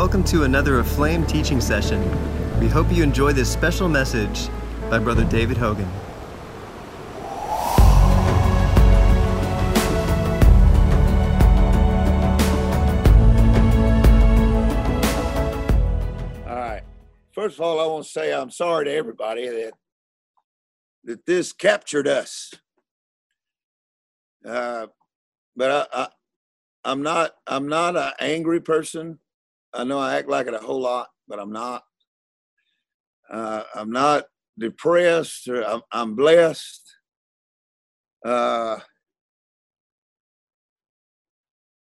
Welcome to another Aflame teaching session. We hope you enjoy this special message by Brother David Hogan. All right. First of all, I want to say I'm sorry to everybody that that this captured us. Uh, but I, I, I'm not. I'm not an angry person. I know I act like it a whole lot, but I'm not. Uh, I'm not depressed. Or I'm, I'm blessed. Uh,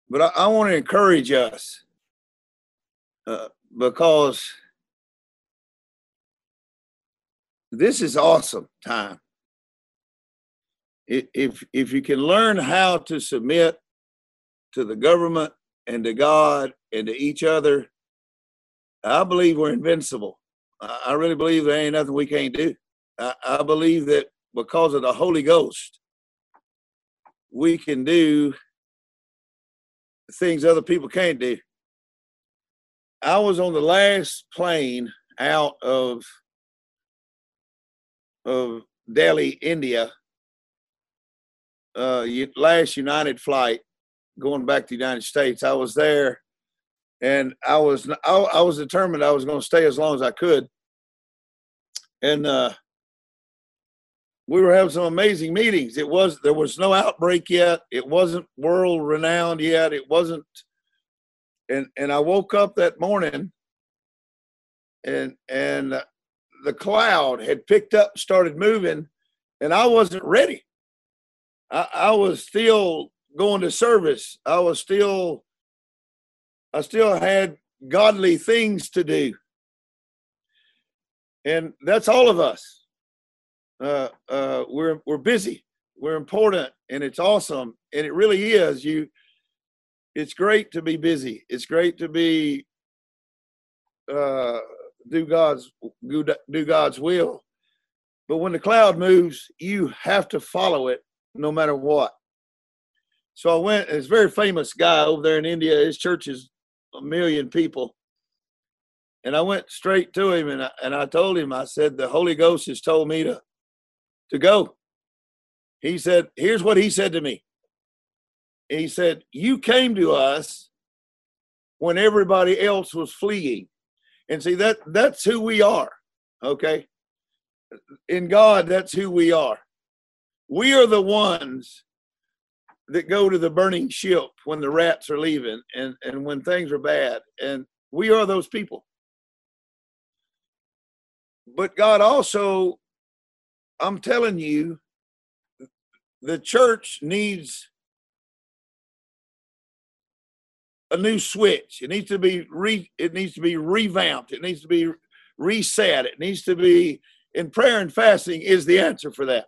but I, I want to encourage us uh, because this is awesome time. If if you can learn how to submit to the government and to God and to each other, I believe we're invincible. I really believe there ain't nothing we can't do. I, I believe that because of the Holy Ghost, we can do things other people can't do. I was on the last plane out of of Delhi, India, uh, last United flight going back to the United States. I was there, and I was I, I was determined I was going to stay as long as I could, and uh, we were having some amazing meetings. It was there was no outbreak yet. It wasn't world renowned yet. It wasn't, and and I woke up that morning, and and the cloud had picked up, started moving, and I wasn't ready. I, I was still going to service. I was still, I still had godly things to do, and that's all of us. Uh, uh, we're we're busy. We're important, and it's awesome, and it really is. You, it's great to be busy. It's great to be uh, do God's do God's will. But when the cloud moves, you have to follow it no matter what. So I went, this very famous guy over there in India, his church is a million people. And I went straight to him and I, and I told him, I said, the Holy Ghost has told me to, to go. He said, here's what he said to me. He said, you came to us when everybody else was fleeing. And see that that's who we are. Okay. In God, that's who we are. We are the ones that go to the burning ship when the rats are leaving and, and when things are bad. And we are those people. But God also, I'm telling you, the church needs a new switch. It needs to be re it needs to be revamped. It needs to be reset. It needs to be in prayer and fasting is the answer for that.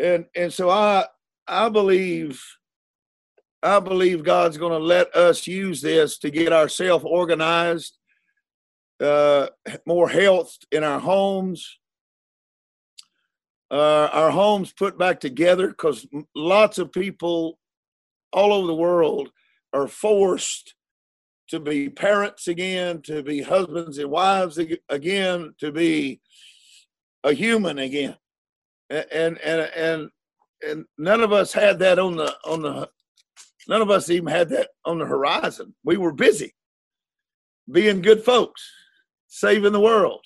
And and so I I believe I believe God's going to let us use this to get ourselves organized, uh, more health in our homes, uh, our homes put back together because lots of people all over the world are forced to be parents again, to be husbands and wives again, to be a human again. And and and and none of us had that on the on the none of us even had that on the horizon. We were busy being good folks, saving the world,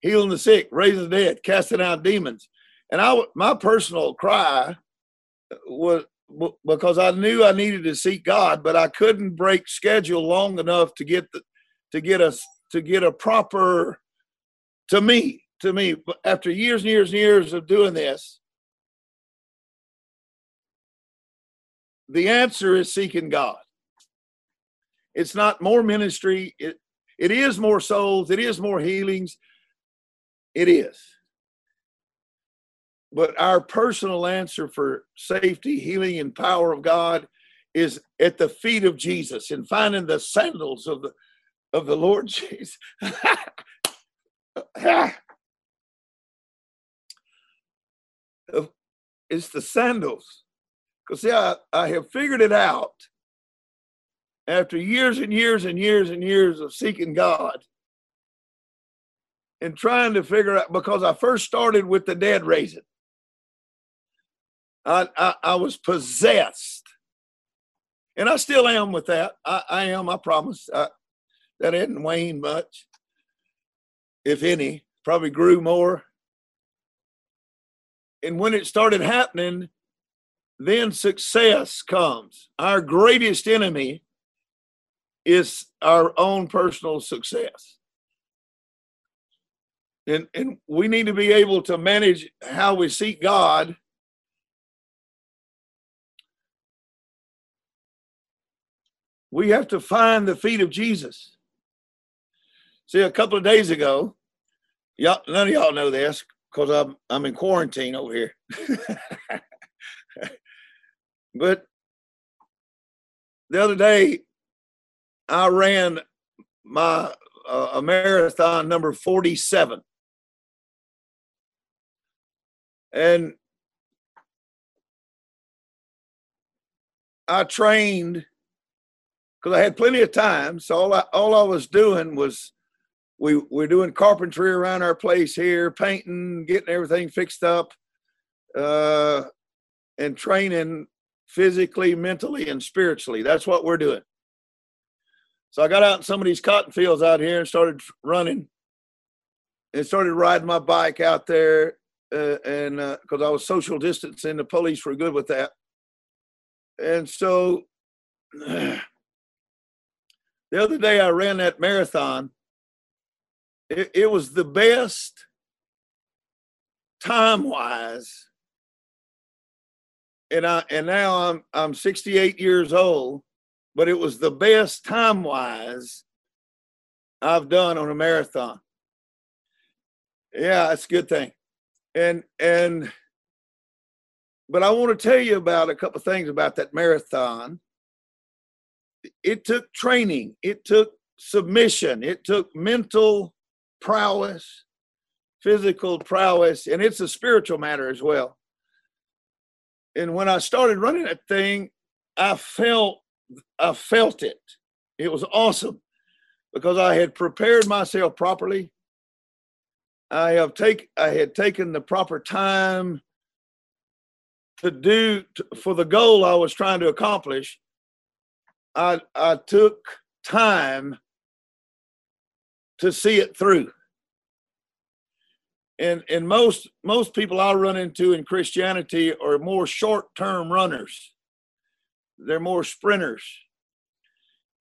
healing the sick, raising the dead, casting out demons. And I my personal cry was because I knew I needed to seek God, but I couldn't break schedule long enough to get the, to get us to get a proper to me to me. After years and years and years of doing this, the answer is seeking God. It's not more ministry. It it is more souls. It is more healings. It is. But our personal answer for safety, healing, and power of God is at the feet of Jesus and finding the sandals of the of the Lord Jesus. it's the sandals. Because see, I, I have figured it out. after years and years and years and years of seeking God and trying to figure out because I first started with the dead raising. I, I, I was possessed. And I still am with that. I, I am, I promise. I, that hadn't waned much, if any, probably grew more. And when it started happening, then success comes. Our greatest enemy is our own personal success. And, and we need to be able to manage how we seek God we have to find the feet of Jesus. See, a couple of days ago, y'all, none of y'all know this because I'm I'm in quarantine over here. but the other day, I ran my uh, a marathon number 47. And I trained because I had plenty of time. So all I, all I was doing was we we're doing carpentry around our place here, painting, getting everything fixed up, uh, and training physically, mentally, and spiritually. That's what we're doing. So I got out in some of these cotton fields out here and started running, and started riding my bike out there, uh, and because uh, I was social distancing, the police were good with that, and so. the other day I ran that marathon. It, it was the best time wise. And I and now I'm I'm 68 years old, but it was the best time wise I've done on a marathon. Yeah, it's a good thing. And and but I want to tell you about a couple things about that marathon it took training, it took submission, it took mental prowess, physical prowess, and it's a spiritual matter as well. And when I started running that thing, I felt I felt it. It was awesome because I had prepared myself properly. I have take I had taken the proper time to do to, for the goal I was trying to accomplish I, I took time to see it through. And, and most most people I run into in Christianity are more short-term runners. They're more sprinters.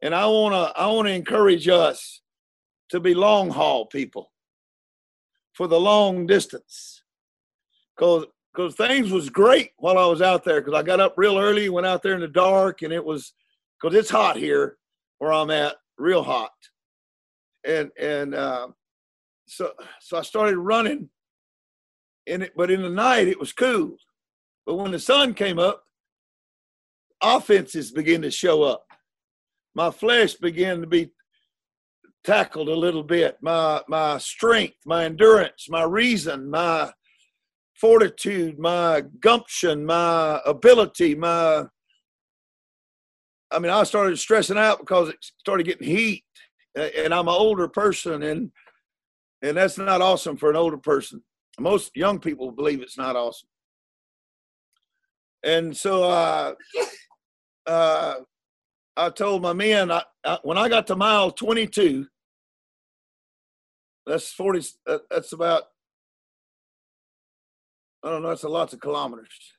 And I want to I want to encourage us to be long haul people for the long distance. Cause because things was great while I was out there because I got up real early, went out there in the dark, and it was because it's hot here where I'm at, real hot. And and uh, so so I started running, and it, but in the night it was cool. But when the sun came up, offenses began to show up. My flesh began to be tackled a little bit. My my strength, my endurance, my reason, my fortitude, my gumption, my ability, my I mean, I started stressing out because it started getting heat, and I'm an older person, and and that's not awesome for an older person. Most young people believe it's not awesome, and so uh, uh, I told my men I, I, when I got to mile 22, that's 40. That's about I don't know. That's a lots of kilometers.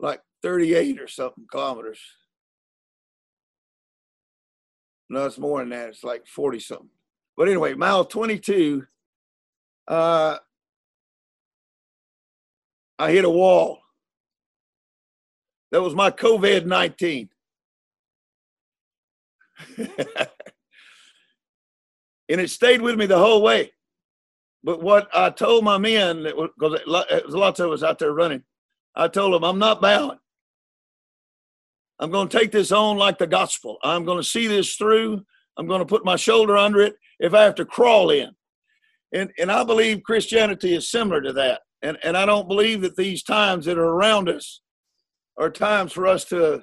Like 38 or something kilometers. No, it's more than that. It's like 40 something. But anyway, mile 22, uh, I hit a wall. That was my COVID 19. and it stayed with me the whole way. But what I told my men, because lots of us out there running, I told them, I'm not bowing. I'm going to take this on like the gospel. I'm going to see this through. I'm going to put my shoulder under it if I have to crawl in. And, and I believe Christianity is similar to that. And, and I don't believe that these times that are around us are times for us to,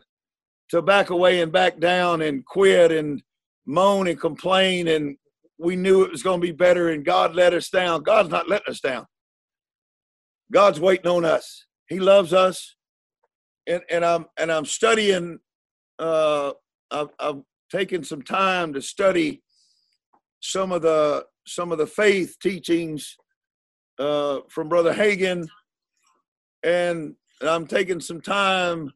to back away and back down and quit and moan and complain and we knew it was going to be better and God let us down. God's not letting us down. God's waiting on us. He loves us. And, and I'm and I'm studying uh I've, I've taken some time to study some of the some of the faith teachings uh, from Brother Hagin, and I'm taking some time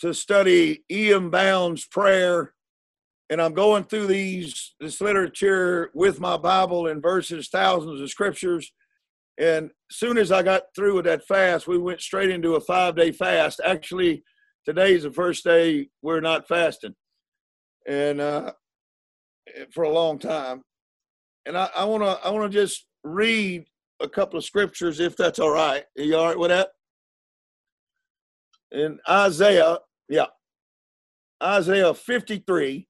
to study E.M. Bounds' prayer and I'm going through these this literature with my Bible and verses, thousands of scriptures. And as soon as I got through with that fast, we went straight into a five day fast. Actually, today's the first day we're not fasting, and uh, for a long time. And I want to I want to just read a couple of scriptures if that's all right. Are you all right with that? In Isaiah, yeah, Isaiah 53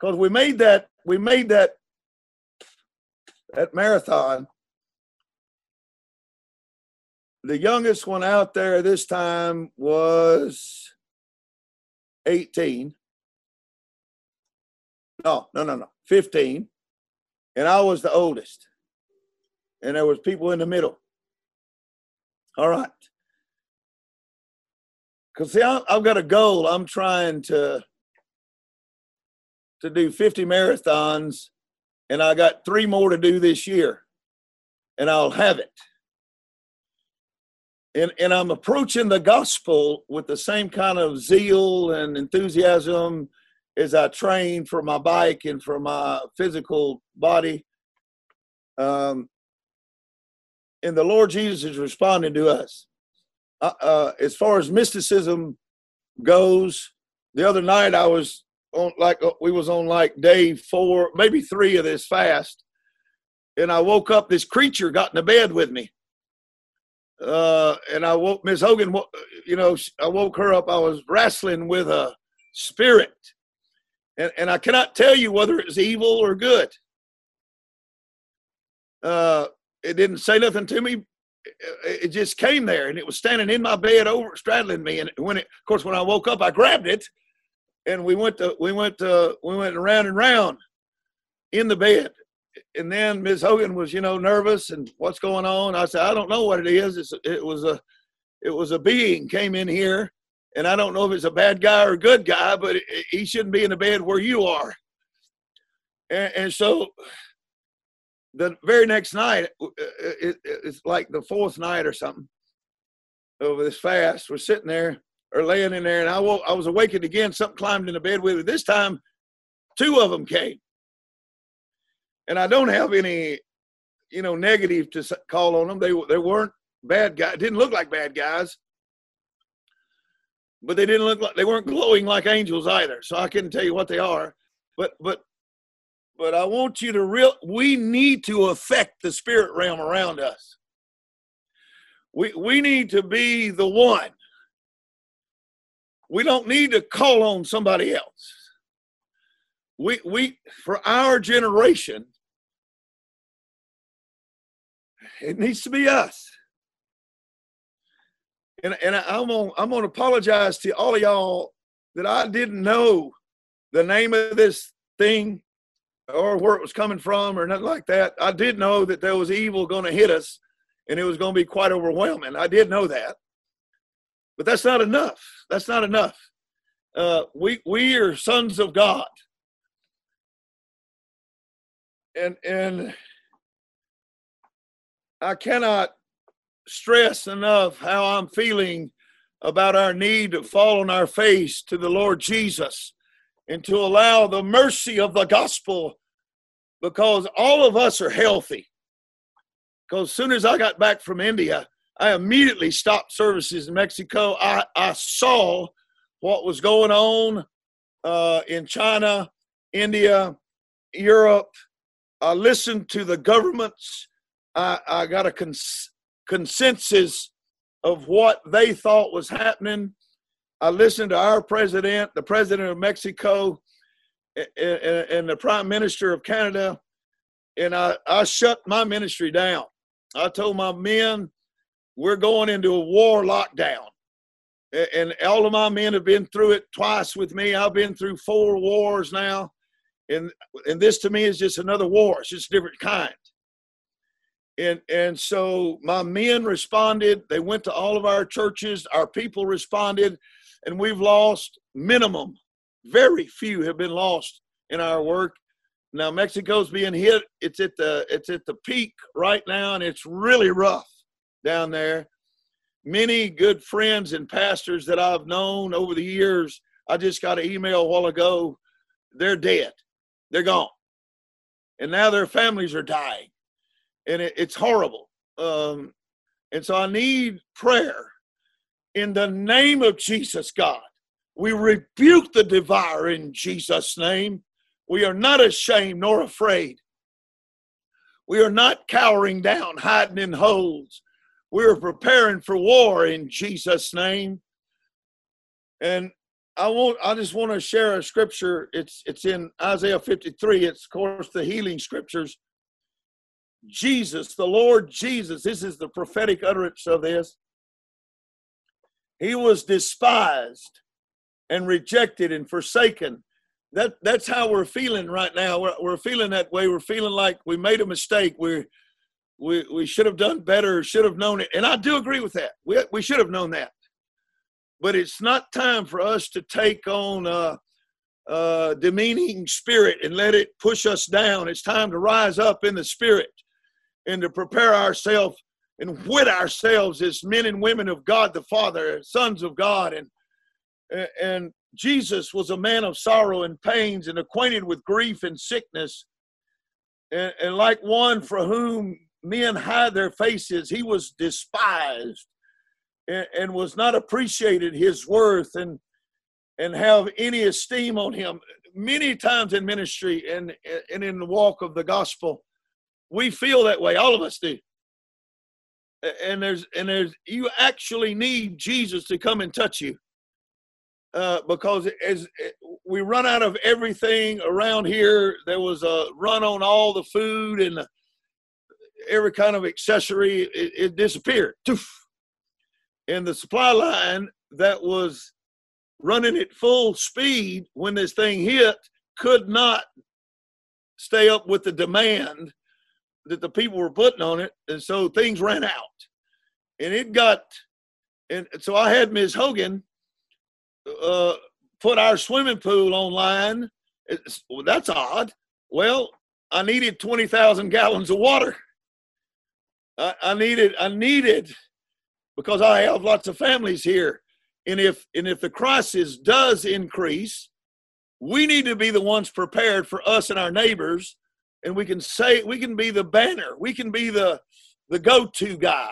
because we made that we made that that marathon. The youngest one out there this time was 18. No, no, no, no, 15. And I was the oldest. And there was people in the middle. All right. Because see, I've got a goal. I'm trying to to do 50 marathons, and I got three more to do this year, and I'll have it. And, and I'm approaching the gospel with the same kind of zeal and enthusiasm as I train for my bike and for my physical body. Um, and the Lord Jesus is responding to us. Uh, uh, as far as mysticism goes, the other night I was on like uh, we was on like day four, maybe three of this fast, and I woke up. This creature got in the bed with me, uh, and I woke Miss Hogan. You know, I woke her up. I was wrestling with a spirit, and and I cannot tell you whether it's evil or good. Uh, it didn't say nothing to me. It just came there, and it was standing in my bed, over straddling me. And when it, of course, when I woke up, I grabbed it and we went to we went to we went round and round in the bed and then Ms. Hogan was, you know, nervous and what's going on. I said, I don't know what it is. It's, it was a, it was a being came in here, and I don't know if it's a bad guy or a good guy, but it, he shouldn't be in the bed where you are. And, and so, the very next night, uh, uh, it, it's like the fourth night or something over this fast. We're sitting there, or laying in there, and I, woke, I was awakened again. Something climbed in the bed with me. This time, two of them came. And I don't have any, you know, negative to call on them. They they weren't bad guys. Didn't look like bad guys, but they didn't look like they weren't glowing like angels either. So I couldn't tell you what they are. But but but I want you to real. We need to affect the spirit realm around us. We we need to be the one we don't need to call on somebody else. We we for our generation, it needs to be us. And and I'm gonna I'm gonna apologize to all of y'all that I didn't know the name of this thing or where it was coming from or nothing like that. I did know that there was evil going to hit us and it was going to be quite overwhelming. I did know that. But that's not enough. That's not enough. Uh, we we are sons of God, and and I cannot stress enough how I'm feeling about our need to fall on our face to the Lord Jesus and to allow the mercy of the gospel because all of us are healthy. Because as soon as I got back from India, I immediately stopped services in Mexico. I, I saw what was going on uh, in China, India, Europe. I listened to the governments. I, I got a cons- consensus of what they thought was happening. I listened to our president, the president of Mexico, and, and the prime minister of Canada, and I, I shut my ministry down. I told my men, we're going into a war lockdown. and all of my men have been through it twice with me. I've been through four wars now, and and this to me is just another war. It's just a different kind. And and so my men responded. They went to all of our churches. Our people responded, and we've lost minimum. Very few have been lost in our work. Now Mexico's being hit. It's at the it's at the peak right now, and it's really rough down there many good friends and pastors that I've known over the years. I just got an email a while ago. They're dead. They're gone. And now their families are dying. And it, it's horrible. Um, and so I need prayer in the name of Jesus, God. We rebuke the devourer in Jesus' name. We are not ashamed nor afraid. We are not cowering down, hiding in holes we're preparing for war in Jesus' name. And I want I just want to share a scripture. It's it's in Isaiah 53. It's of course the healing scriptures. Jesus, the Lord Jesus, this is the prophetic utterance of this. He was despised and rejected and forsaken. That that's how we're feeling right now. We're, we're feeling that way. We're feeling like we made a mistake. We're we, we should have done better, should have known it. And I do agree with that. We, we should have known that. But it's not time for us to take on a, a demeaning spirit and let it push us down. It's time to rise up in the spirit and to prepare ourselves and wit ourselves as men and women of God the Father, sons of God. And, and Jesus was a man of sorrow and pains and acquainted with grief and sickness. And, and like one for whom men hide their faces. He was despised and, and, was not appreciated his worth and and have any esteem on him. Many times in ministry and, and in the walk of the gospel, we feel that way. All of us do. And there's and there's you actually need Jesus to come and touch you. Uh, because as we run out of everything around here, there was a run on all the food and the, every kind of accessory, it, it disappeared. And the supply line that was running at full speed when this thing hit could not stay up with the demand that the people were putting on it. And so things ran out. And it got, and so I had Ms. Hogan uh, put our swimming pool online. It's, well, that's odd. Well, I needed 20,000 gallons of water. I, I needed, I needed, because I have lots of families here. And if and if the crisis does increase, we need to be the ones prepared for us and our neighbors, and we can say we can be the banner, we can be the the go-to guy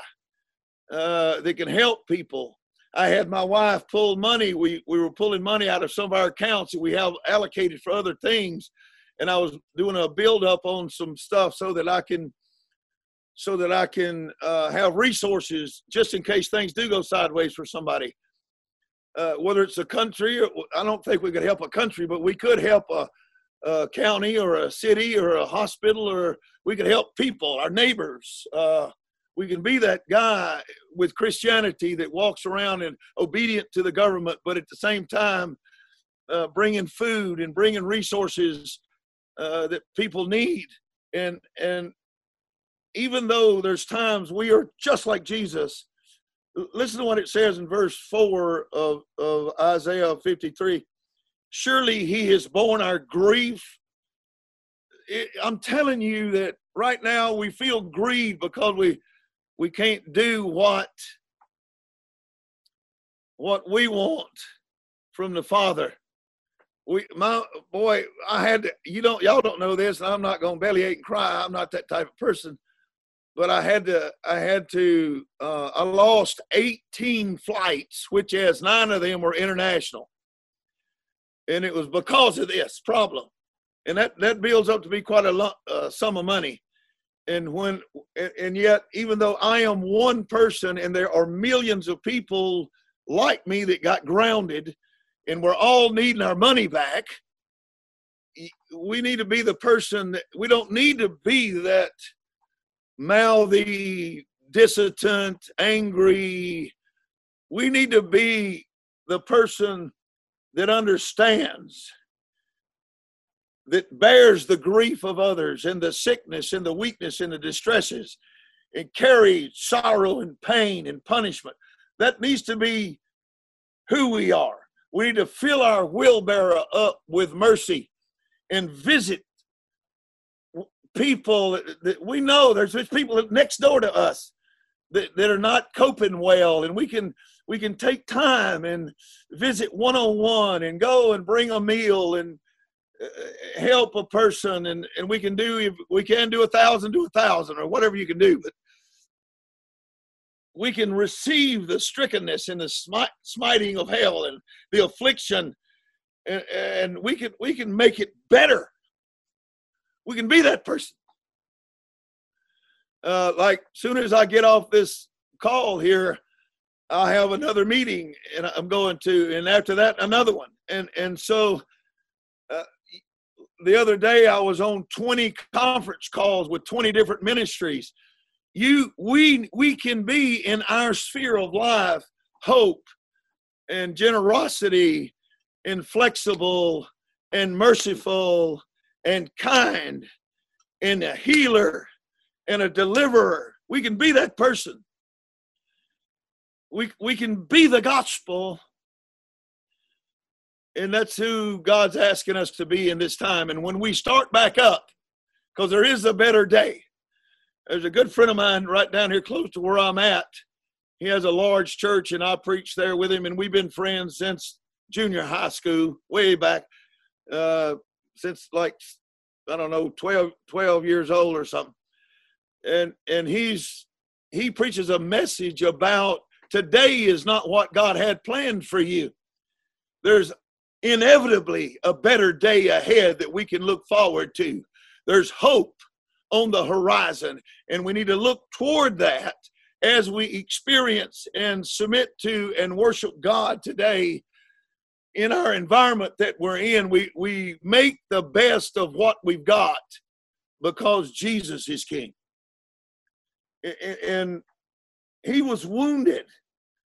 uh, that can help people. I had my wife pull money. We we were pulling money out of some of our accounts that we have allocated for other things, and I was doing a build up on some stuff so that I can so that I can uh, have resources just in case things do go sideways for somebody. Uh, whether it's a country, or, I don't think we could help a country, but we could help a, a, county or a city or a hospital, or we can help people, our neighbors. Uh, we can be that guy with Christianity that walks around and obedient to the government, but at the same time, uh, bringing food and bringing resources uh, that people need. And and even though there's times we are just like Jesus, listen to what it says in verse 4 of, of Isaiah 53. Surely he has borne our grief. It, I'm telling you that right now we feel grieved because we we can't do what what we want from the Father. We my boy, I had to, you don't y'all don't know this, and I'm not gonna bellyache and cry. I'm not that type of person but I had to I had to uh, I lost 18 flights, which as nine of them were international, and it was because of this problem, and that that builds up to be quite a lump, uh, sum of money, and when and yet even though I am one person and there are millions of people like me that got grounded, and we're all needing our money back. We need to be the person that we don't need to be that mouthy, dissident, angry. We need to be the person that understands, that bears the grief of others and the sickness and the weakness and the distresses and carries sorrow and pain and punishment. That needs to be who we are. We need to fill our wheelbarrow up with mercy and visit people that we know there's, there's people next door to us that, that are not coping well and we can we can take time and visit one-on-one and go and bring a meal and uh, help a person and, and we can do we can do a thousand do a thousand or whatever you can do but we can receive the strickenness and the smiting of hell and the affliction and, and we can we can make it better. We can be that person. Uh, like soon as i get off this call here i have another meeting and i'm going to and after that another one. And and so uh, the other day i was on 20 conference calls with 20 different ministries. You we we can be in our sphere of life hope and generosity and flexible and merciful and kind and a healer and a deliverer. We can be that person we we can be the gospel and that's who God's asking us to be in this time and when we start back up because there is a better day there's a good friend of mine right down here close to where I'm at. He has a large church, and I preach there with him, and we've been friends since junior high school, way back, uh, since like I don't know, 12, 12 years old or something. And and he's he preaches a message about today is not what God had planned for you. There's inevitably a better day ahead that we can look forward to. There's hope on the horizon. And we need to look toward that as we experience and submit to and worship God today in our environment that we're in. We, we make the best of what we've got because Jesus is King. And he was wounded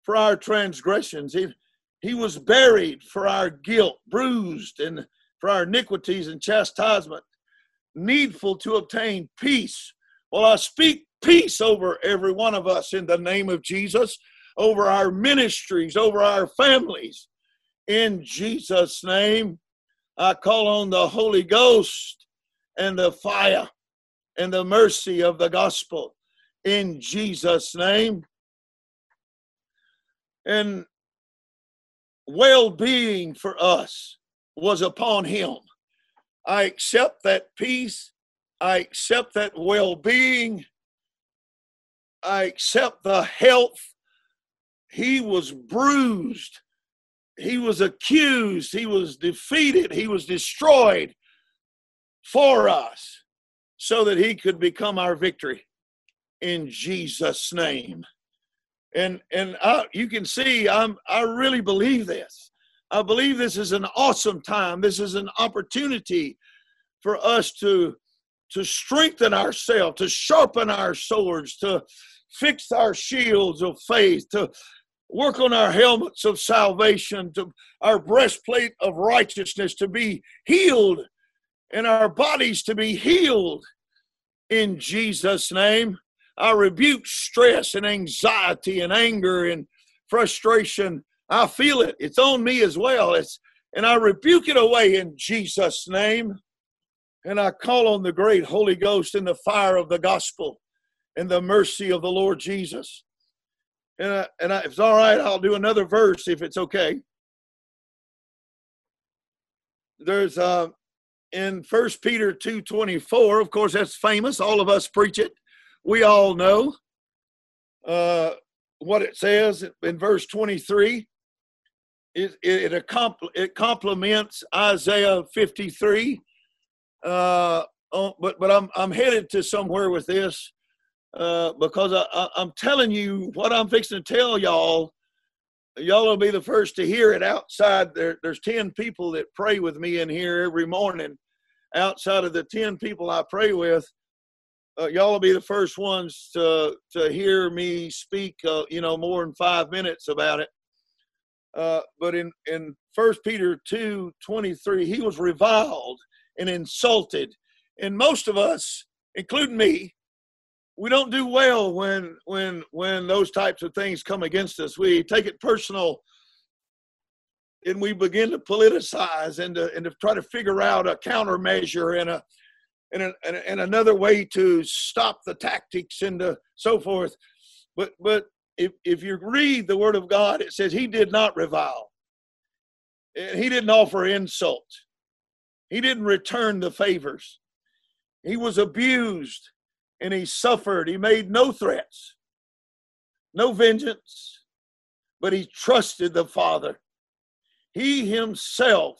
for our transgressions. He, he was buried for our guilt, bruised and for our iniquities and chastisement needful to obtain peace. Well, I speak peace over every one of us in the name of Jesus, over our ministries, over our families. In Jesus' name, I call on the Holy Ghost and the fire and the mercy of the gospel in Jesus' name. And well being for us was upon him. I accept that peace. I accept that well being. I accept the health. He was bruised. He was accused. He was defeated. He was destroyed for us so that he could become our victory in Jesus' name. And and I, you can see I'm I really believe this. I believe this is an awesome time. This is an opportunity for us to, to strengthen ourselves, to sharpen our swords, to fix our shields of faith, to work on our helmets of salvation, to our breastplate of righteousness, to be healed, and our bodies to be healed in Jesus' name. I rebuke stress and anxiety and anger and frustration I feel it. It's on me as well. It's and I rebuke it away in Jesus' name. And I call on the great Holy Ghost in the fire of the gospel and the mercy of the Lord Jesus. And, I, and I, if it's all right, I'll do another verse if it's okay. There's uh, in First Peter 2.24, of course, that's famous. All of us preach it. We all know uh, what it says in verse 23 it it, it, complements Isaiah 53. Uh, oh, but but I'm I'm headed to somewhere with this uh, because I, I, I'm telling you what I'm fixing to tell y'all. Y'all will be the first to hear it outside. There, there's 10 people that pray with me in here every morning. Outside of the 10 people I pray with, uh, y'all will be the first ones to to hear me speak. Uh, you know, more than five minutes about it Uh, but in in First Peter two twenty three, he was reviled and insulted, and most of us, including me, we don't do well when when when those types of things come against us. We take it personal, and we begin to politicize and to, and to try to figure out a countermeasure and a and, a, and another way to stop the tactics and to, so forth. But but if if you read the Word of God, it says He did not revile. He didn't offer insult. He didn't return the favors. He was abused and he suffered. He made no threats, no vengeance, but he trusted the Father. He himself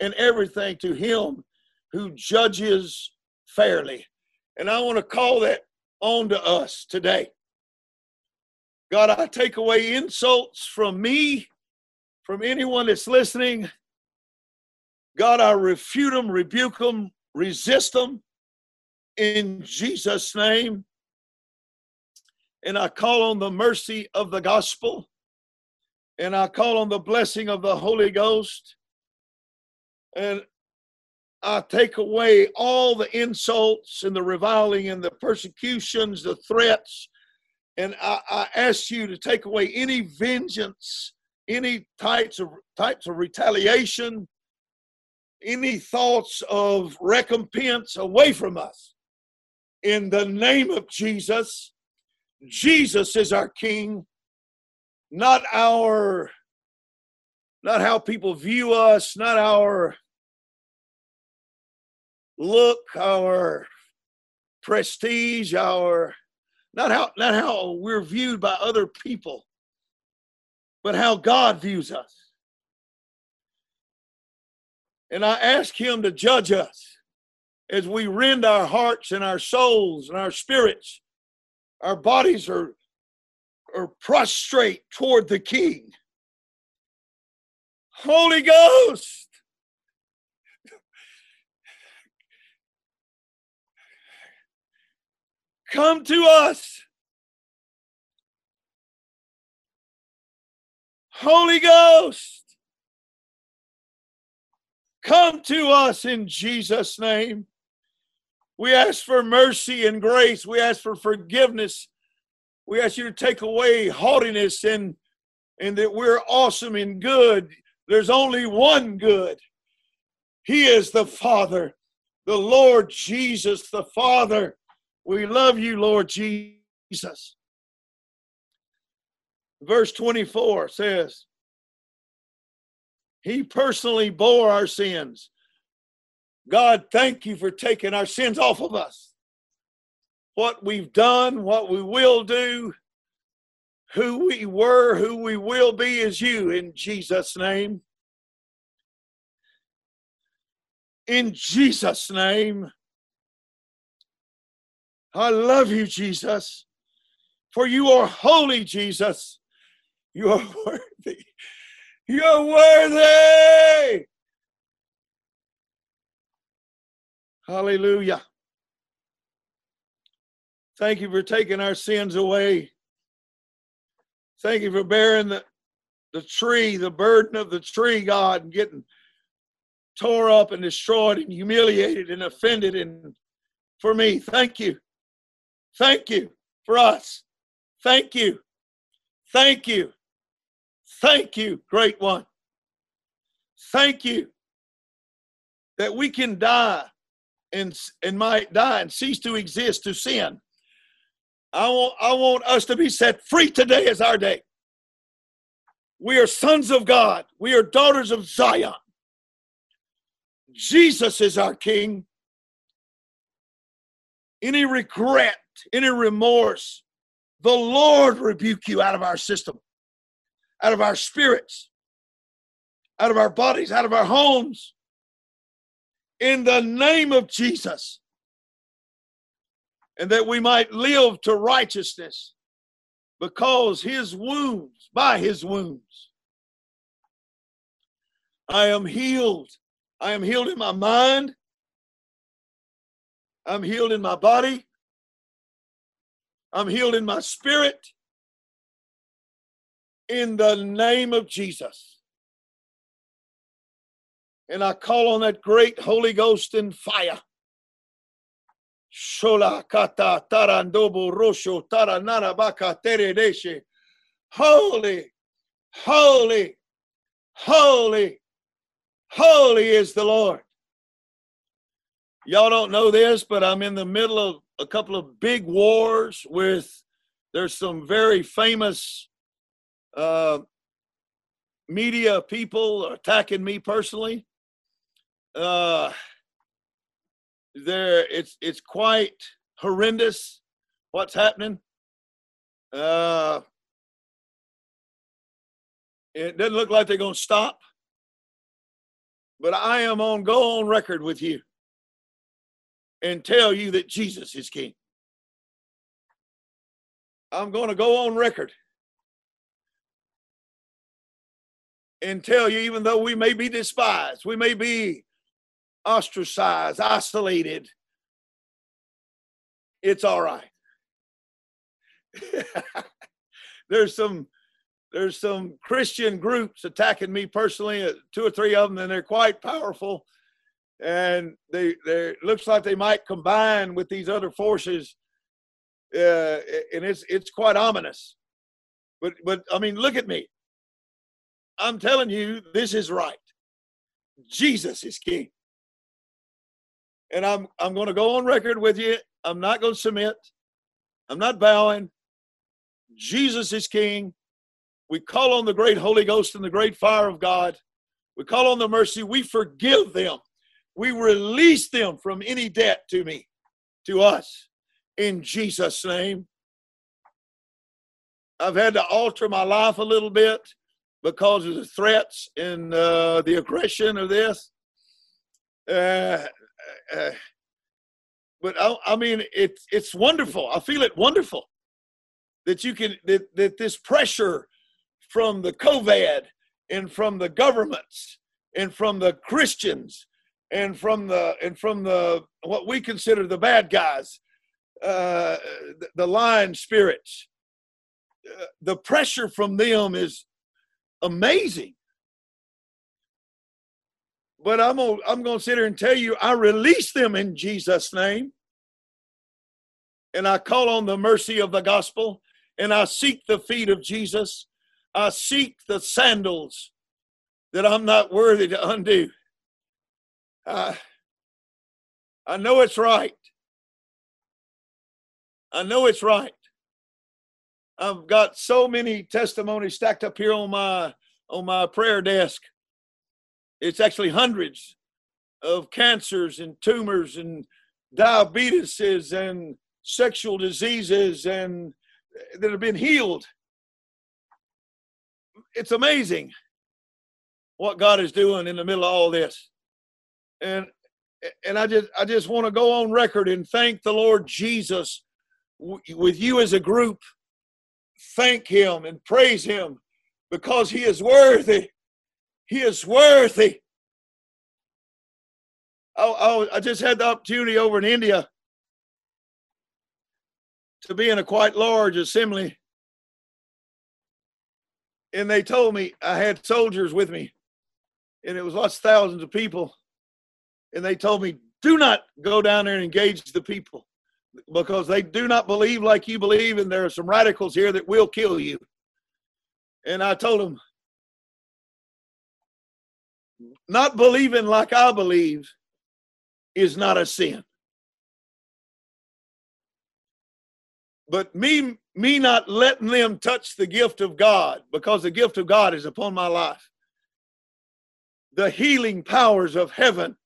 and everything to him who judges fairly. And I want to call that on to us today. God, I take away insults from me, from anyone that's listening. God, I refute them, rebuke them, resist them in Jesus' name. And I call on the mercy of the gospel, and I call on the blessing of the Holy Ghost. And I take away all the insults and the reviling and the persecutions, the threats, and I, I ask you to take away any vengeance, any types of types of retaliation, any thoughts of recompense away from us. In the name of Jesus, Jesus is our King, not our, not how people view us, not our look, our prestige, our not how not how we're viewed by other people, but how God views us. And I ask him to judge us as we rend our hearts and our souls and our spirits. Our bodies are, are prostrate toward the King. Holy Ghost, Come to us. Holy Ghost, come to us in Jesus' name. We ask for mercy and grace. We ask for forgiveness. We ask you to take away haughtiness and, and that we're awesome and good. There's only one good. He is the Father, the Lord Jesus, the Father. We love you, Lord Jesus. Verse 24 says, He personally bore our sins. God, thank you for taking our sins off of us. What we've done, what we will do, who we were, who we will be is you in Jesus' name. In Jesus' name. I love you, Jesus, for you are holy, Jesus. You are worthy. You're worthy. Hallelujah. Thank you for taking our sins away. Thank you for bearing the, the tree, the burden of the tree, God, and getting tore up and destroyed and humiliated and offended and for me. Thank you. Thank you for us. Thank you. Thank you. Thank you, great one. Thank you that we can die and, and might die and cease to exist to sin. I want, I want us to be set free today as our day. We are sons of God. We are daughters of Zion. Jesus is our King. Any regret any remorse, the Lord rebuke you out of our system, out of our spirits, out of our bodies, out of our homes. In the name of Jesus. And that we might live to righteousness because his wounds, by his wounds, I am healed. I am healed in my mind. I'm healed in my body. I'm healed in my spirit. in the name of Jesus. And I call on that great Holy Ghost in fire. Shola kata tarandobo rosho teredeshe. Holy, holy, holy, holy is the Lord. Y'all don't know this, but I'm in the middle of a couple of big wars with there's some very famous uh, media people attacking me personally. Uh, there, it's it's quite horrendous what's happening. Uh, it doesn't look like they're going to stop, but I am on go on record with you and tell you that Jesus is King. I'm going to go on record and tell you, even though we may be despised, we may be ostracized, isolated, it's all right. there's some there's some Christian groups attacking me personally, uh, two or three of them, and they're quite powerful. And they they looks like they might combine with these other forces, uh, and it's it's quite ominous. But but I mean, look at me. I'm telling you, this is right. Jesus is king. And I'm I'm going to go on record with you. I'm not going to submit. I'm not bowing. Jesus is king. We call on the great Holy Ghost and the great fire of God. We call on the mercy. We forgive them. We release them from any debt to me, to us, in Jesus' name. I've had to alter my life a little bit because of the threats and uh, the aggression of this. Uh, uh, but I, I, mean, it's it's wonderful. I feel it wonderful that you can that that this pressure from the COVID and from the governments and from the Christians and from the and from the what we consider the bad guys, uh, the, the lying spirits. Uh, the pressure from them is amazing. But I'm gonna, I'm to sit here and tell you, I release them in Jesus' name. And I call on the mercy of the gospel, and I seek the feet of Jesus. I seek the sandals that I'm not worthy to undo. I, I know it's right. I know it's right. I've got so many testimonies stacked up here on my on my prayer desk. It's actually hundreds of cancers and tumors and diabetes and sexual diseases and eh, that have been healed. It's amazing what God is doing in the middle of all this. And and I just I just want to go on record and thank the Lord Jesus with you as a group thank him and praise him because he is worthy. He is worthy. I, I, just had the opportunity over in India to be in a quite large assembly. And they told me I had soldiers with me, and it was lots of thousands of people. And they told me, do not go down there and engage the people because they do not believe like you believe, and there are some radicals here that will kill you. And I told them, not believing like I believe is not a sin. But me, me not letting them touch the gift of God, because the gift of God is upon my life. The healing powers of heaven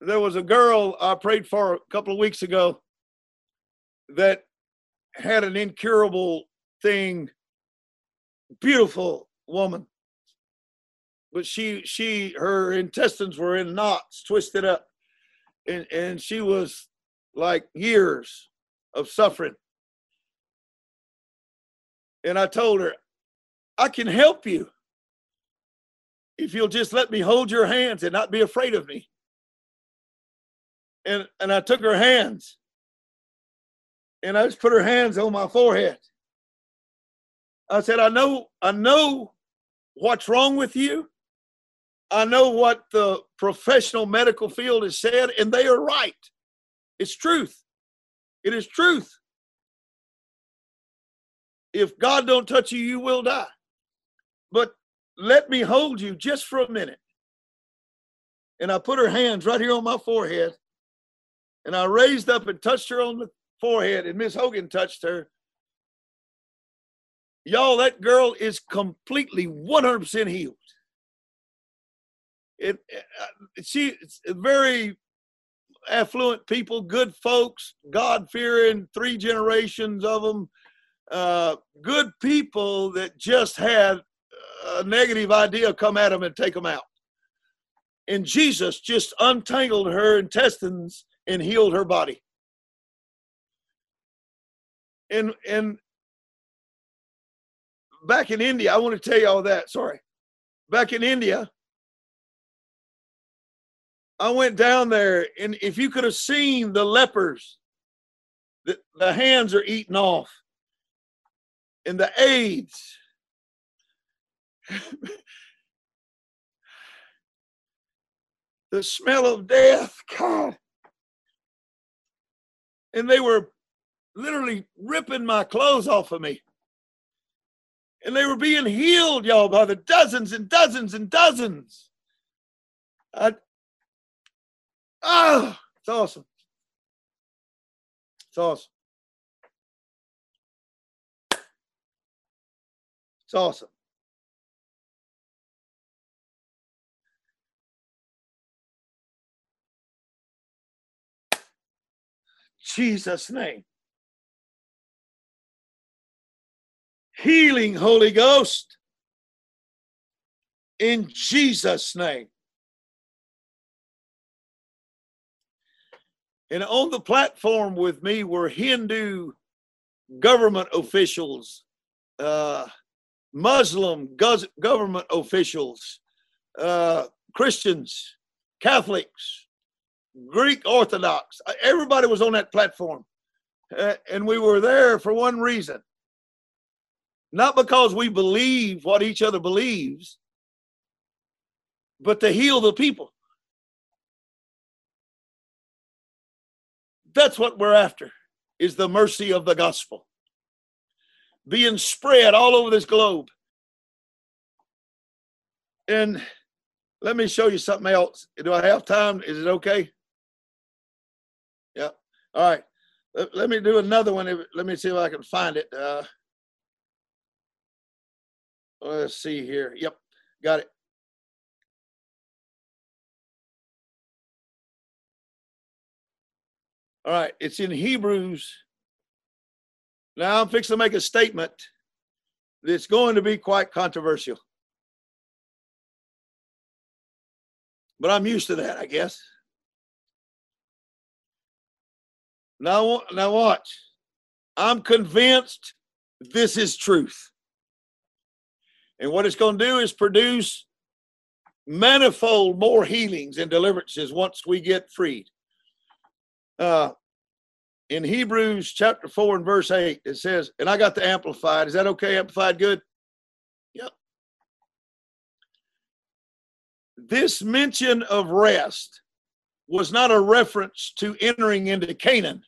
there was a girl I prayed for a couple of weeks ago that had an incurable thing, beautiful woman. But she she her intestines were in knots, twisted up, and, and she was like years of suffering. And I told her, I can help you if you'll just let me hold your hands and not be afraid of me and, and I took her hands and I just put her hands on my forehead. I said, I know, I know what's wrong with you. I know what the professional medical field has said, and they are right. It's truth. It is truth. If God don't touch you, you will die. But let me hold you just for a minute. And I put her hands right here on my forehead. And I raised up and touched her on the forehead, and Miss Hogan touched her. Y'all, that girl is completely 100% healed. It, uh, she, very affluent people, good folks, God fearing, three generations of them, uh, good people that just had a negative idea come at them and take them out. And Jesus just untangled her intestines and healed her body. And and back in India, I want to tell you all that. Sorry. Back in India, I went down there, and if you could have seen the lepers, the, the hands are eaten off, and the AIDS. the smell of death, God. And they were literally ripping my clothes off of me. And they were being healed, y'all, by the dozens and dozens and dozens. I, oh, it's awesome. It's awesome. It's awesome. Jesus' name. Healing, Holy Ghost, in Jesus' name. And on the platform with me were Hindu government officials, uh, Muslim government officials, uh, Christians, Catholics, Greek Orthodox. Everybody was on that platform. Uh, and we were there for one reason not because we believe what each other believes, but to heal the people. That's what we're after, is the mercy of the gospel being spread all over this globe. And let me show you something else. Do I have time? Is it okay? Yeah. All right. Let, let me do another one. Let me see if I can find it. Uh, let's see here. Yep. Got it. All right. It's in Hebrews. Now I'm fixing to make a statement that's going to be quite controversial. But I'm used to that, I guess. Now, now watch. I'm convinced this is truth. And what it's going to do is produce manifold more healings and deliverances once we get freed. Uh, in Hebrews chapter 4 and verse 8, it says, and I got the Amplified. Is that okay? Amplified good? Yep. This mention of rest was not a reference to entering into Canaan.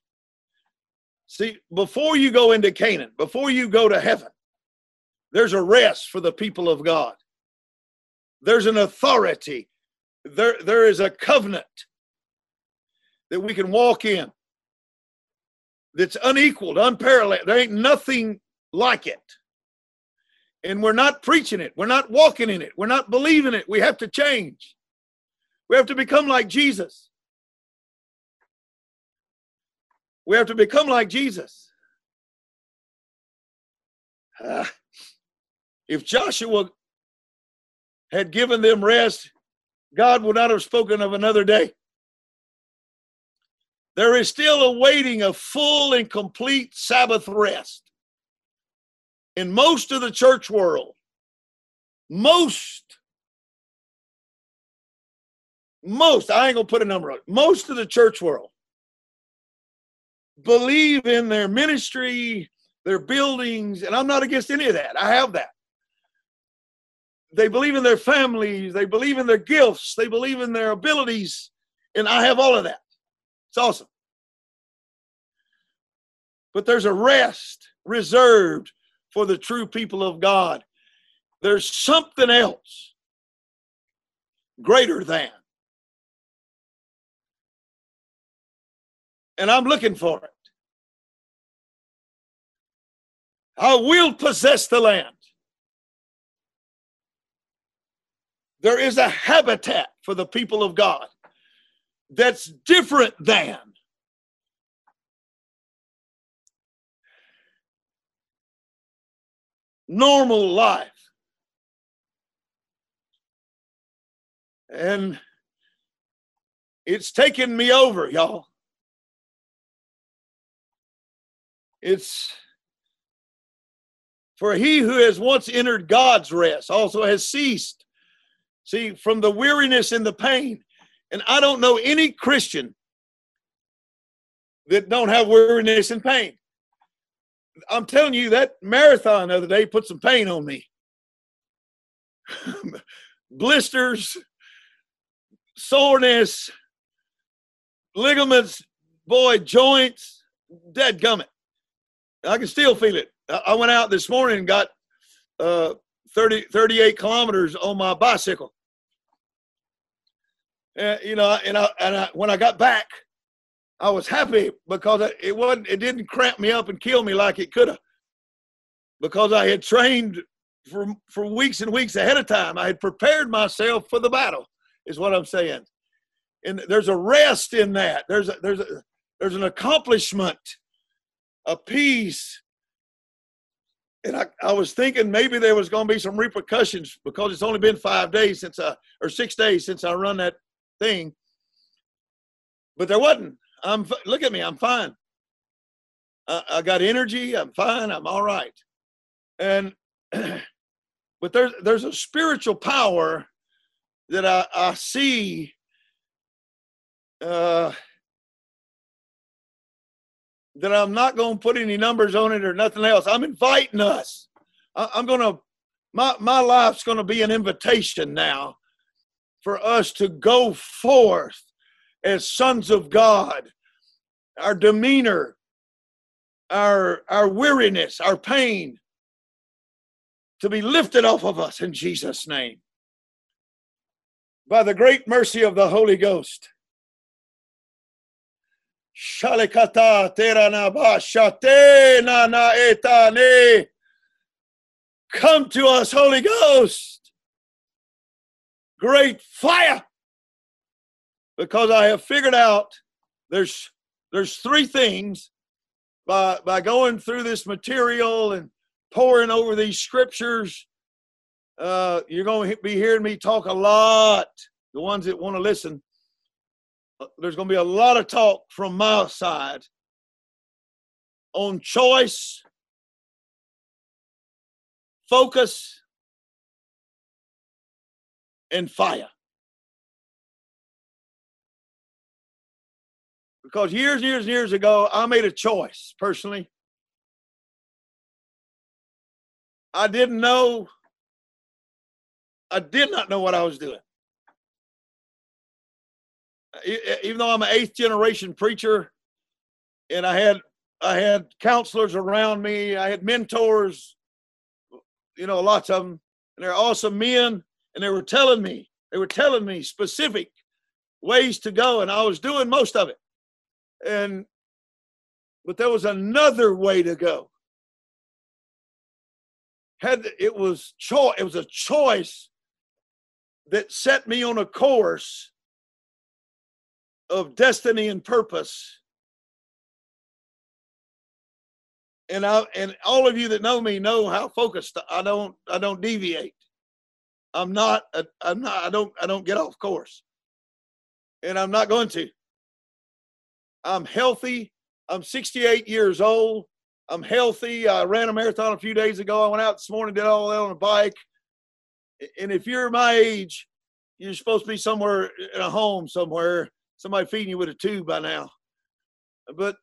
See, before you go into Canaan, before you go to heaven, there's a rest for the people of God. There's an authority. There, there is a covenant that we can walk in that's unequaled, unparalleled. There ain't nothing like it. And we're not preaching it. We're not walking in it. We're not believing it. We have to change. We have to become like Jesus. We have to become like Jesus. Uh, if Joshua had given them rest, God would not have spoken of another day. There is still awaiting a full and complete Sabbath rest. In most of the church world, most, most, I ain't gonna put a number on it, most of the church world believe in their ministry, their buildings, and I'm not against any of that. I have that. They believe in their families, they believe in their gifts, they believe in their abilities, and I have all of that. It's awesome. But there's a rest reserved for the true people of God. There's something else greater than. And I'm looking for it. I will possess the land. There is a habitat for the people of God that's different than. Normal life. And it's taken me over, y'all. It's for he who has once entered God's rest also has ceased. See, from the weariness and the pain. And I don't know any Christian that don't have weariness and pain. I'm telling you, that marathon the other day put some pain on me. Blisters, soreness, ligaments, boy, joints, dead gummit. I can still feel it. I went out this morning and got uh, 30, 38 kilometers on my bicycle. And, you know, and I, and I, when I got back, I was happy because it wasn't, it didn't cramp me up and kill me like it could have. Because I had trained for, for weeks and weeks ahead of time. I had prepared myself for the battle, is what I'm saying. And there's a rest in that. There's a, there's a, there's an accomplishment, a peace, and I, I was thinking maybe there was going to be some repercussions because it's only been five days since I, or six days since I run that thing. But there wasn't. I'm look at me. I'm fine. I, I got energy. I'm fine. I'm all right. And but there's there's a spiritual power that I, I see. Uh, that I'm not going to put any numbers on it or nothing else. I'm inviting us. I, I'm going to, my, my life's going to be an invitation now for us to go forth as sons of God. Our demeanor, our, our weariness, our pain to be lifted off of us in Jesus' name. By the great mercy of the Holy Ghost. Shalikata teranaba shate nana etane. Come to us, Holy Ghost. Great fire. Because I have figured out there's there's three things by by going through this material and pouring over these scriptures. Uh, you're going to be hearing me talk a lot. The ones that want to listen Uh, there's going to be a lot of talk from my side on choice, focus, and fire. Because years, and years, and years ago, I made a choice personally. I didn't know, I did not know what I was doing even though I'm an eighth generation preacher, and I had I had counselors around me, I had mentors, you know, lots of them, and they're awesome men, and they were telling me, they were telling me specific ways to go, and I was doing most of it. And but there was another way to go. Had it was choice, it was a choice that set me on a course of destiny and purpose. And I and all of you that know me know how focused I don't I don't deviate. I'm not a, I'm not I don't I don't get off course. And I'm not going to. I'm healthy. I'm 68 years old. I'm healthy. I ran a marathon a few days ago. I went out this morning, did all that on a bike. And if you're my age, you're supposed to be somewhere in a home somewhere somebody feeding you with a tube by now. But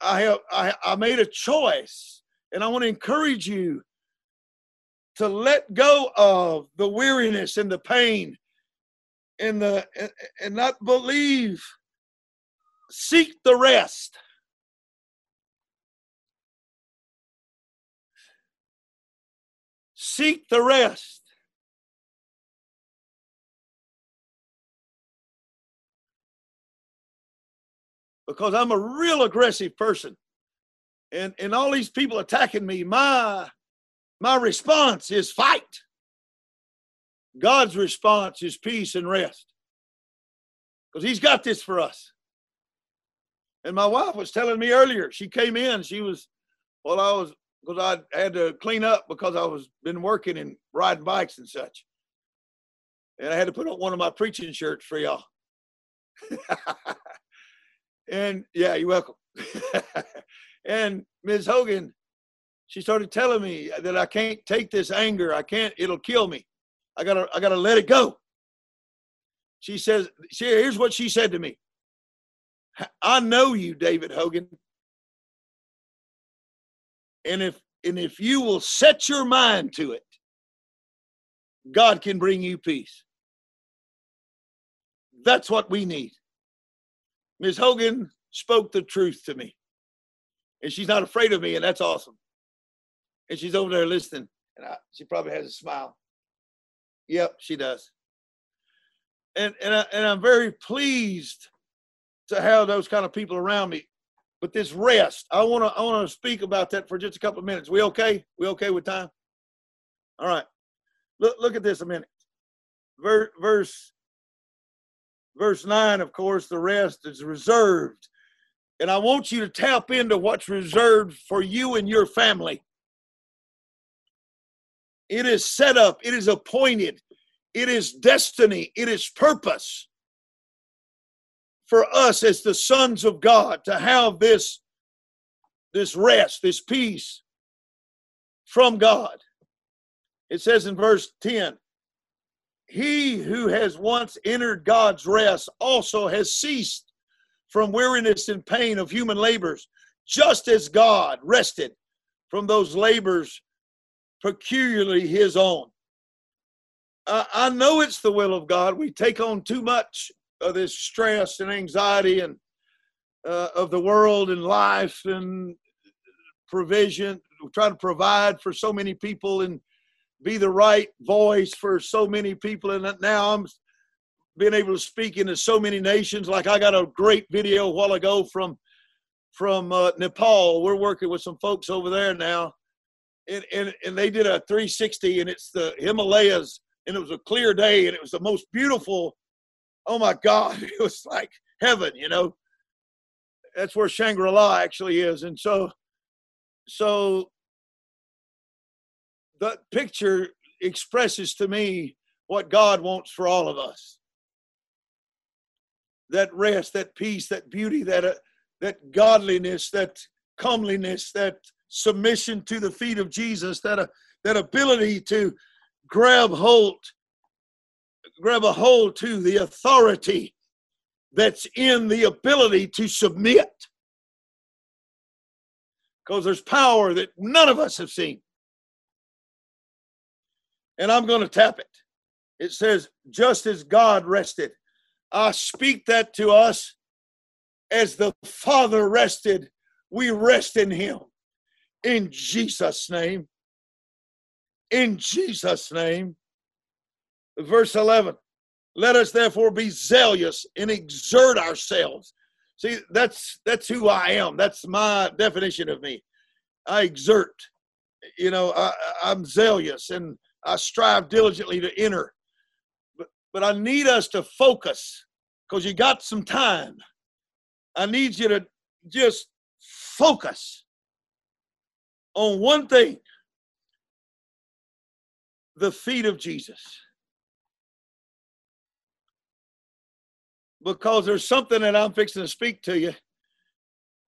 I have I, I made a choice, and I want to encourage you to let go of the weariness and the pain and the and, and not believe. Seek the rest. Seek the rest. Because I'm a real aggressive person. And and all these people attacking me, my my response is fight. God's response is peace and rest. Because he's got this for us. And my wife was telling me earlier, she came in, she was, well, I was, because I had to clean up because I was been working and riding bikes and such. And I had to put on one of my preaching shirts for y'all. And yeah, you're welcome. and Ms. Hogan, she started telling me that I can't take this anger. I can't, it'll kill me. I gotta, I gotta let it go. She says, she, here's what she said to me. I know you, David Hogan. And if and if you will set your mind to it, God can bring you peace. That's what we need. Ms. Hogan spoke the truth to me. And she's not afraid of me, and that's awesome. And she's over there listening, and I, she probably has a smile. Yep, she does. And and I, and I'm very pleased to have those kind of people around me. But this rest, I want to I want to speak about that for just a couple of minutes. We okay? We okay with time? All right. Look look at this a minute. Verse verse verse 9, of course, the rest is reserved. And I want you to tap into what's reserved for you and your family. It is set up, it is appointed, it is destiny, it is purpose for us as the sons of God to have this, this rest, this peace from God. It says in verse 10 he who has once entered God's rest also has ceased from weariness and pain of human labors, just as God rested from those labors peculiarly his own. I, I know it's the will of God. We take on too much of this stress and anxiety and uh, of the world and life and provision. We try to provide for so many people and be the right voice for so many people. And now I'm being able to speak into so many nations. Like I got a great video a while ago from from uh, Nepal. We're working with some folks over there now, and, and and they did a 360, and it's the Himalayas, and it was a clear day, and it was the most beautiful. Oh my God, it was like heaven, you know. That's where Shangri La actually is, and so so that picture expresses to me what God wants for all of us. That rest, that peace, that beauty, that uh, that godliness, that comeliness, that submission to the feet of Jesus, that uh, that ability to grab hold, grab a hold to the authority that's in the ability to submit. Because there's power that none of us have seen and I'm going to tap it. It says, just as God rested. I speak that to us as the Father rested, we rest in Him. In Jesus' name. In Jesus' name. Verse 11 Let us therefore be zealous and exert ourselves. See, that's that's who I am. That's my definition of me. I exert. You know, I, I'm zealous and I strive diligently to enter. But, but I need us to focus because you got some time. I need you to just focus on one thing the feet of Jesus. Because there's something that I'm fixing to speak to you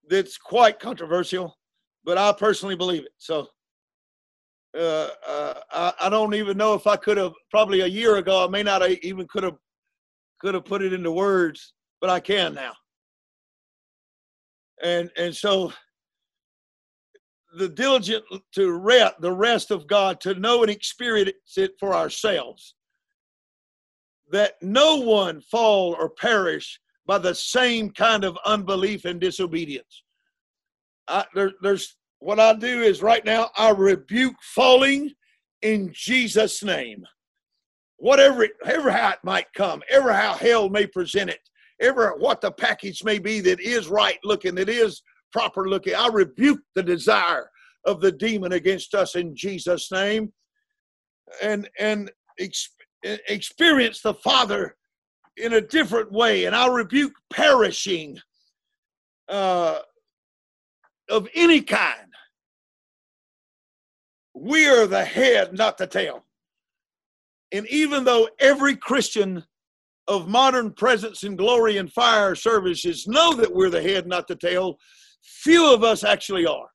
that's quite controversial, but I personally believe it. So uh, uh, I, I, don't even know if I could have probably a year ago. I may not even could have could have put it into words, but I can now. And and so the diligent to read the rest of God, to know and experience it for ourselves. That no one fall or perish by the same kind of unbelief and disobedience. I, there, there's what I do is right now I rebuke falling in Jesus' name. Whatever it, ever how it might come, ever how hell may present it, ever what the package may be that is right looking, that is proper looking. I rebuke the desire of the demon against us in Jesus' name, and and ex- experience the Father in a different way. And I rebuke perishing uh, of any kind. We are the head, not the tail. And even though every Christian of modern presence and glory and fire services know that we're the head, not the tail, few of us actually are.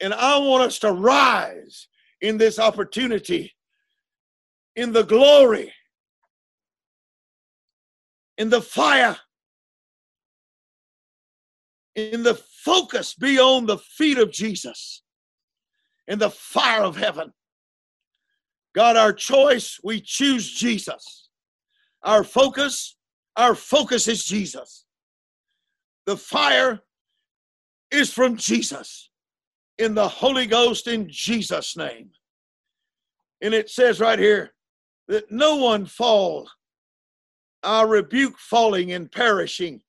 And I want us to rise in this opportunity, in the glory, in the fire, in the focus be on the feet of Jesus, in the fire of heaven. God, our choice, we choose Jesus. Our focus, our focus is Jesus. The fire is from Jesus in the Holy Ghost in Jesus' name. And it says right here that no one fall. I rebuke falling and perishing.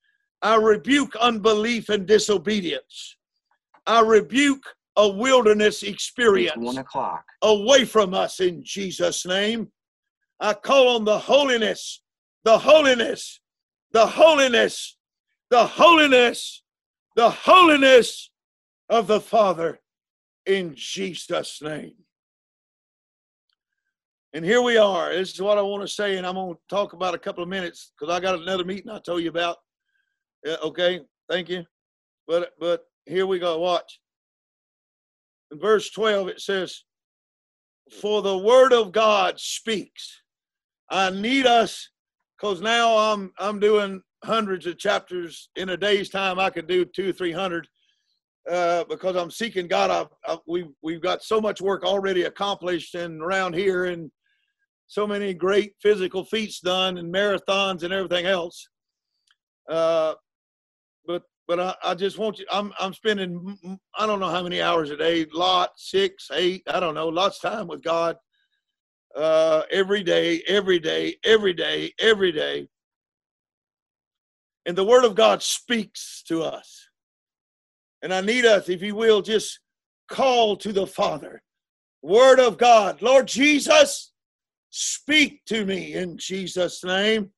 I rebuke unbelief and disobedience. I rebuke a wilderness experience one o'clock. away from us in Jesus' name. I call on the holiness, the holiness, the holiness, the holiness, the holiness of the Father in Jesus' name. And here we are. This is what I want to say, and I'm going to talk about a couple of minutes because I got another meeting I told you about. Yeah, okay, thank you. But but here we go. Watch. In verse 12, it says, For the word of God speaks. I need us because now I'm I'm doing hundreds of chapters in a day's time. I could do two three hundred uh, because I'm seeking God. I, I, we've we've got so much work already accomplished and around here, and so many great physical feats done, and marathons and everything else. Uh, but but I, I just want you. I'm I'm spending I don't know how many hours a day, lot six, eight, I don't know, lots of time with God. Uh, every day, every day, every day, every day. And the Word of God speaks to us. And I need us, if you will, just call to the Father. Word of God, Lord Jesus, speak to me in Jesus' name.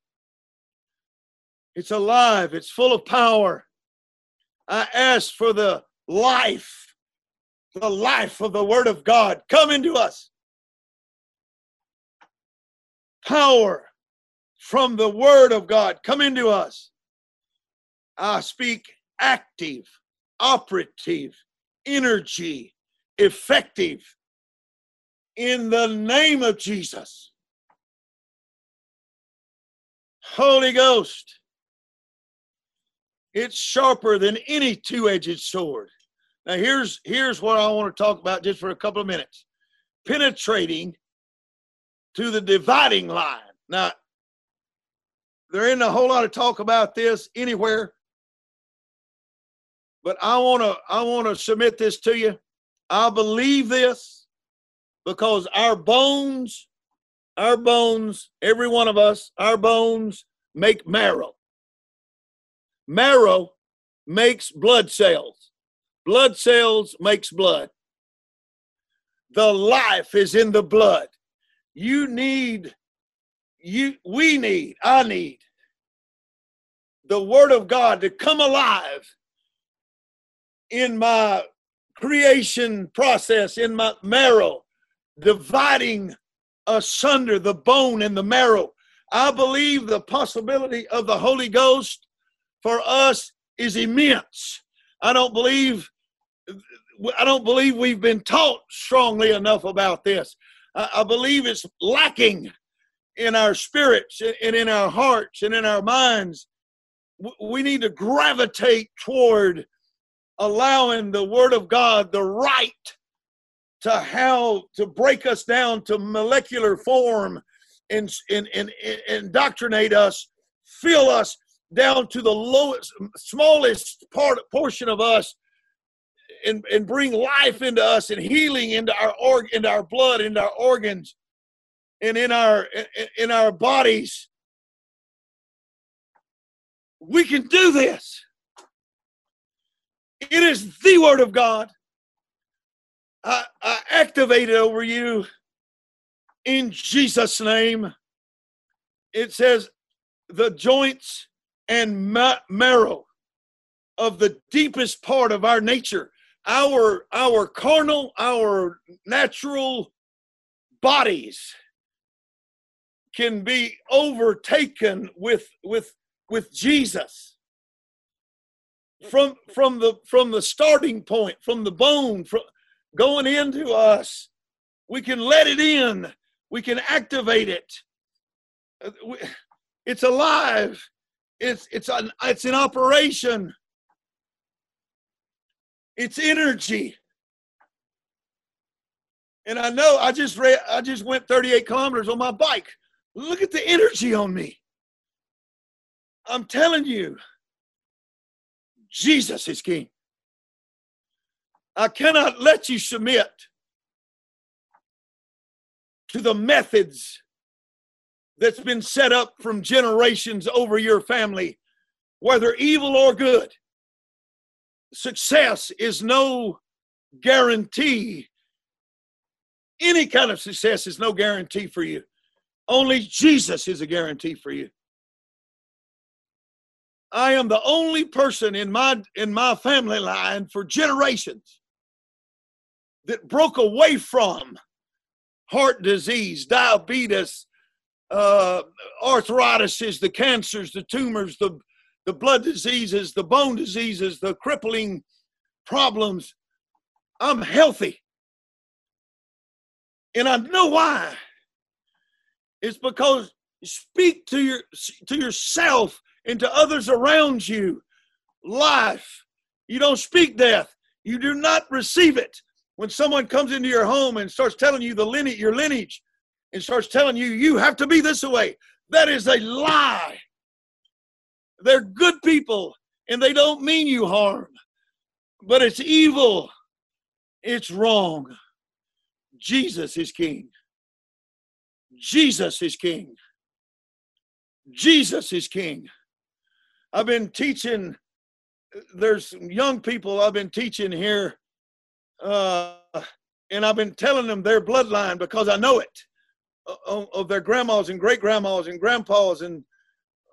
It's alive, it's full of power. I ask for the life, the life of the Word of God come into us. Power from the Word of God come into us. I speak active, operative, energy, effective in the name of Jesus. Holy Ghost, it's sharper than any two-edged sword. Now here's here's what I want to talk about just for a couple of minutes. Penetrating to the dividing line. Now there isn't a whole lot of talk about this anywhere but I want to I want to submit this to you. I believe this because our bones, our bones, every one of us, our bones make marrow. Marrow makes blood cells. Blood cells makes blood. The life is in the blood. You need you we need, I need the word of God to come alive in my creation process, in my marrow, dividing asunder the bone and the marrow. I believe the possibility of the Holy Ghost for us is immense. I don't believe I don't believe we've been taught strongly enough about this. I, I believe it's lacking in our spirits and in our hearts and in our minds we need to gravitate toward allowing the Word of God the right to how to break us down to molecular form and, and, and, and indoctrinate us, fill us down to the lowest, smallest part portion of us, and, and bring life into us and healing into our org, into our blood, into our organs, and in our in our bodies. We can do this. It is the word of God. I, I activate it over you in Jesus' name. It says, the joints and marrow of the deepest part of our nature, our our carnal, our natural bodies can be overtaken with with with Jesus. From from the from the starting point from the bone from going into us we can let it in. We can activate it. Uh, it's alive it's it's an it's an operation. It's energy. And i know i just read i just went 38 kilometers on my bike. Look at the energy on me. I'm telling you jesus is king. I cannot let you submit to the methods that's been set up from generations over your family, whether evil or good. Success is no guarantee. Any kind of success is no guarantee for you. Only Jesus is a guarantee for you. I am the only person in my in my family line for generations that broke away from heart disease, diabetes, uh, arthritis, the cancers, the tumors, the, the blood diseases, the bone diseases, the crippling problems. I'm healthy. And I know why. It's because speak to your to yourself and to others around you life. You don't speak death. You do not receive it. When someone comes into your home and starts telling you the lineage, your lineage, and starts telling you, you have to be this way. That is a lie. They're good people and they don't mean you harm, but it's evil. It's wrong. Jesus is king. Jesus is king. Jesus is king. I've been teaching, there's young people I've been teaching here, uh, and I've been telling them their bloodline because I know it of their grandmas and great grandmas and grandpas and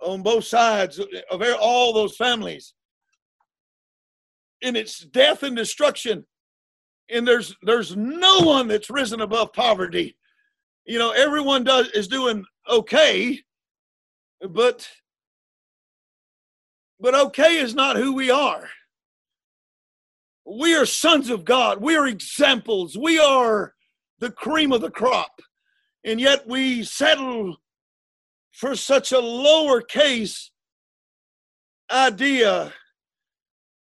on both sides of all those families. And it's death and destruction. And there's there's no one that's risen above poverty. You know everyone does is doing okay but but okay is not who we are. We are sons of god. We are examples. We are the cream of the crop and yet we settle for such a lowercase idea.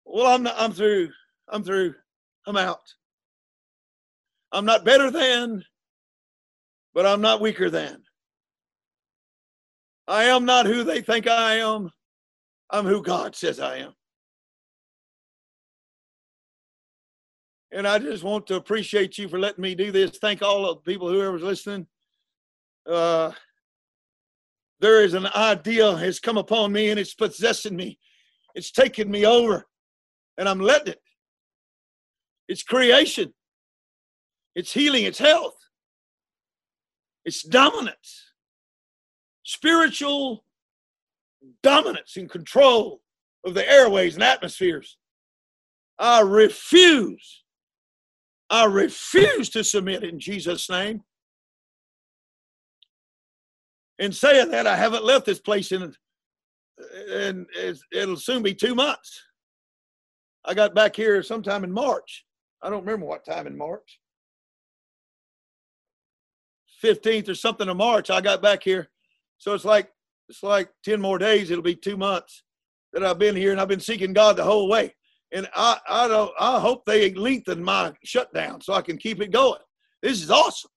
Well, I'm not, I'm through. I'm through. I'm out. I'm not better than, but I'm not weaker than. I am not who they think I am. I'm who God says I am. And I just want to appreciate you for letting me do this. Thank all of the people, whoever's listening uh, there is an idea has come upon me and it's possessing me. It's taking me over, and I'm letting it. It's creation. It's healing. It's health. It's dominance. Spiritual dominance and control of the airways and atmospheres. I refuse. I refuse to submit in Jesus' name. In saying that, I haven't left this place in, and it'll soon be two months. I got back here sometime in March. I don't remember what time in March. 15th or something of March, I got back here. So it's like it's like 10 more days, it'll be two months. that I've been here, and I've been seeking God the whole way. And I, I don't, I hope they lengthen my shutdown so I can keep it going. This is awesome.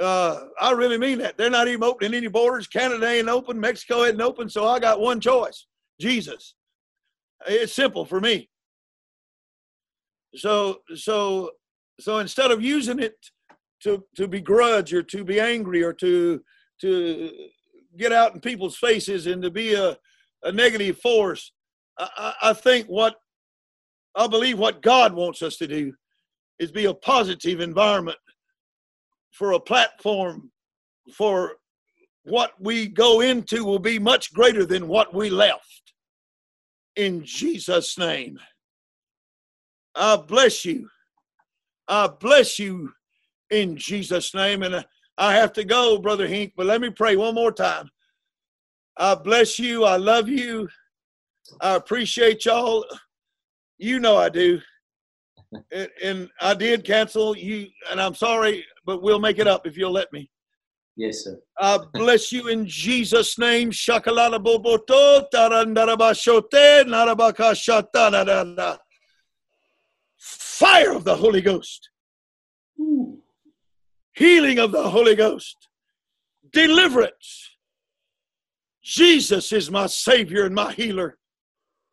Uh, I really mean that. They're not even opening any borders. Canada ain't open. Mexico isn't open. So I got one choice: Jesus. It's simple for me. So, so, so instead of using it to to begrudge or to be angry or to to get out in people's faces and to be a, a negative force. I, I think what I believe what God wants us to do is be a positive environment for a platform for what we go into will be much greater than what we left. In Jesus' name. I bless you. I bless you in Jesus' name. And I have to go, Brother Hink, but let me pray one more time. I bless you. I love you. I appreciate y'all. You know I do. And, and, I did cancel you, and I'm sorry, but we'll make it up if you'll let me. Yes, sir. I bless you in Jesus' name. Shakalala boboto tarandarabashote narabakashatanadana. Fire of the Holy Ghost. Ooh healing of the Holy Ghost, deliverance. Jesus is my Savior and my healer,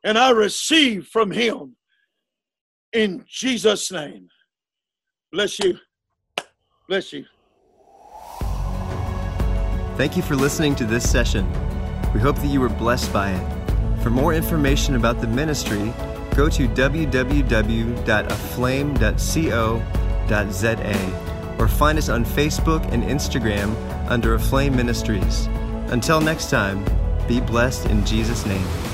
and I receive from Him in Jesus' name. Bless you. Bless you. Thank you for listening to this session. We hope that you were blessed by it. For more information about the ministry, go to www.aflame.co.za or find us on Facebook and Instagram under Aflame Ministries. Until next time, be blessed in Jesus' name.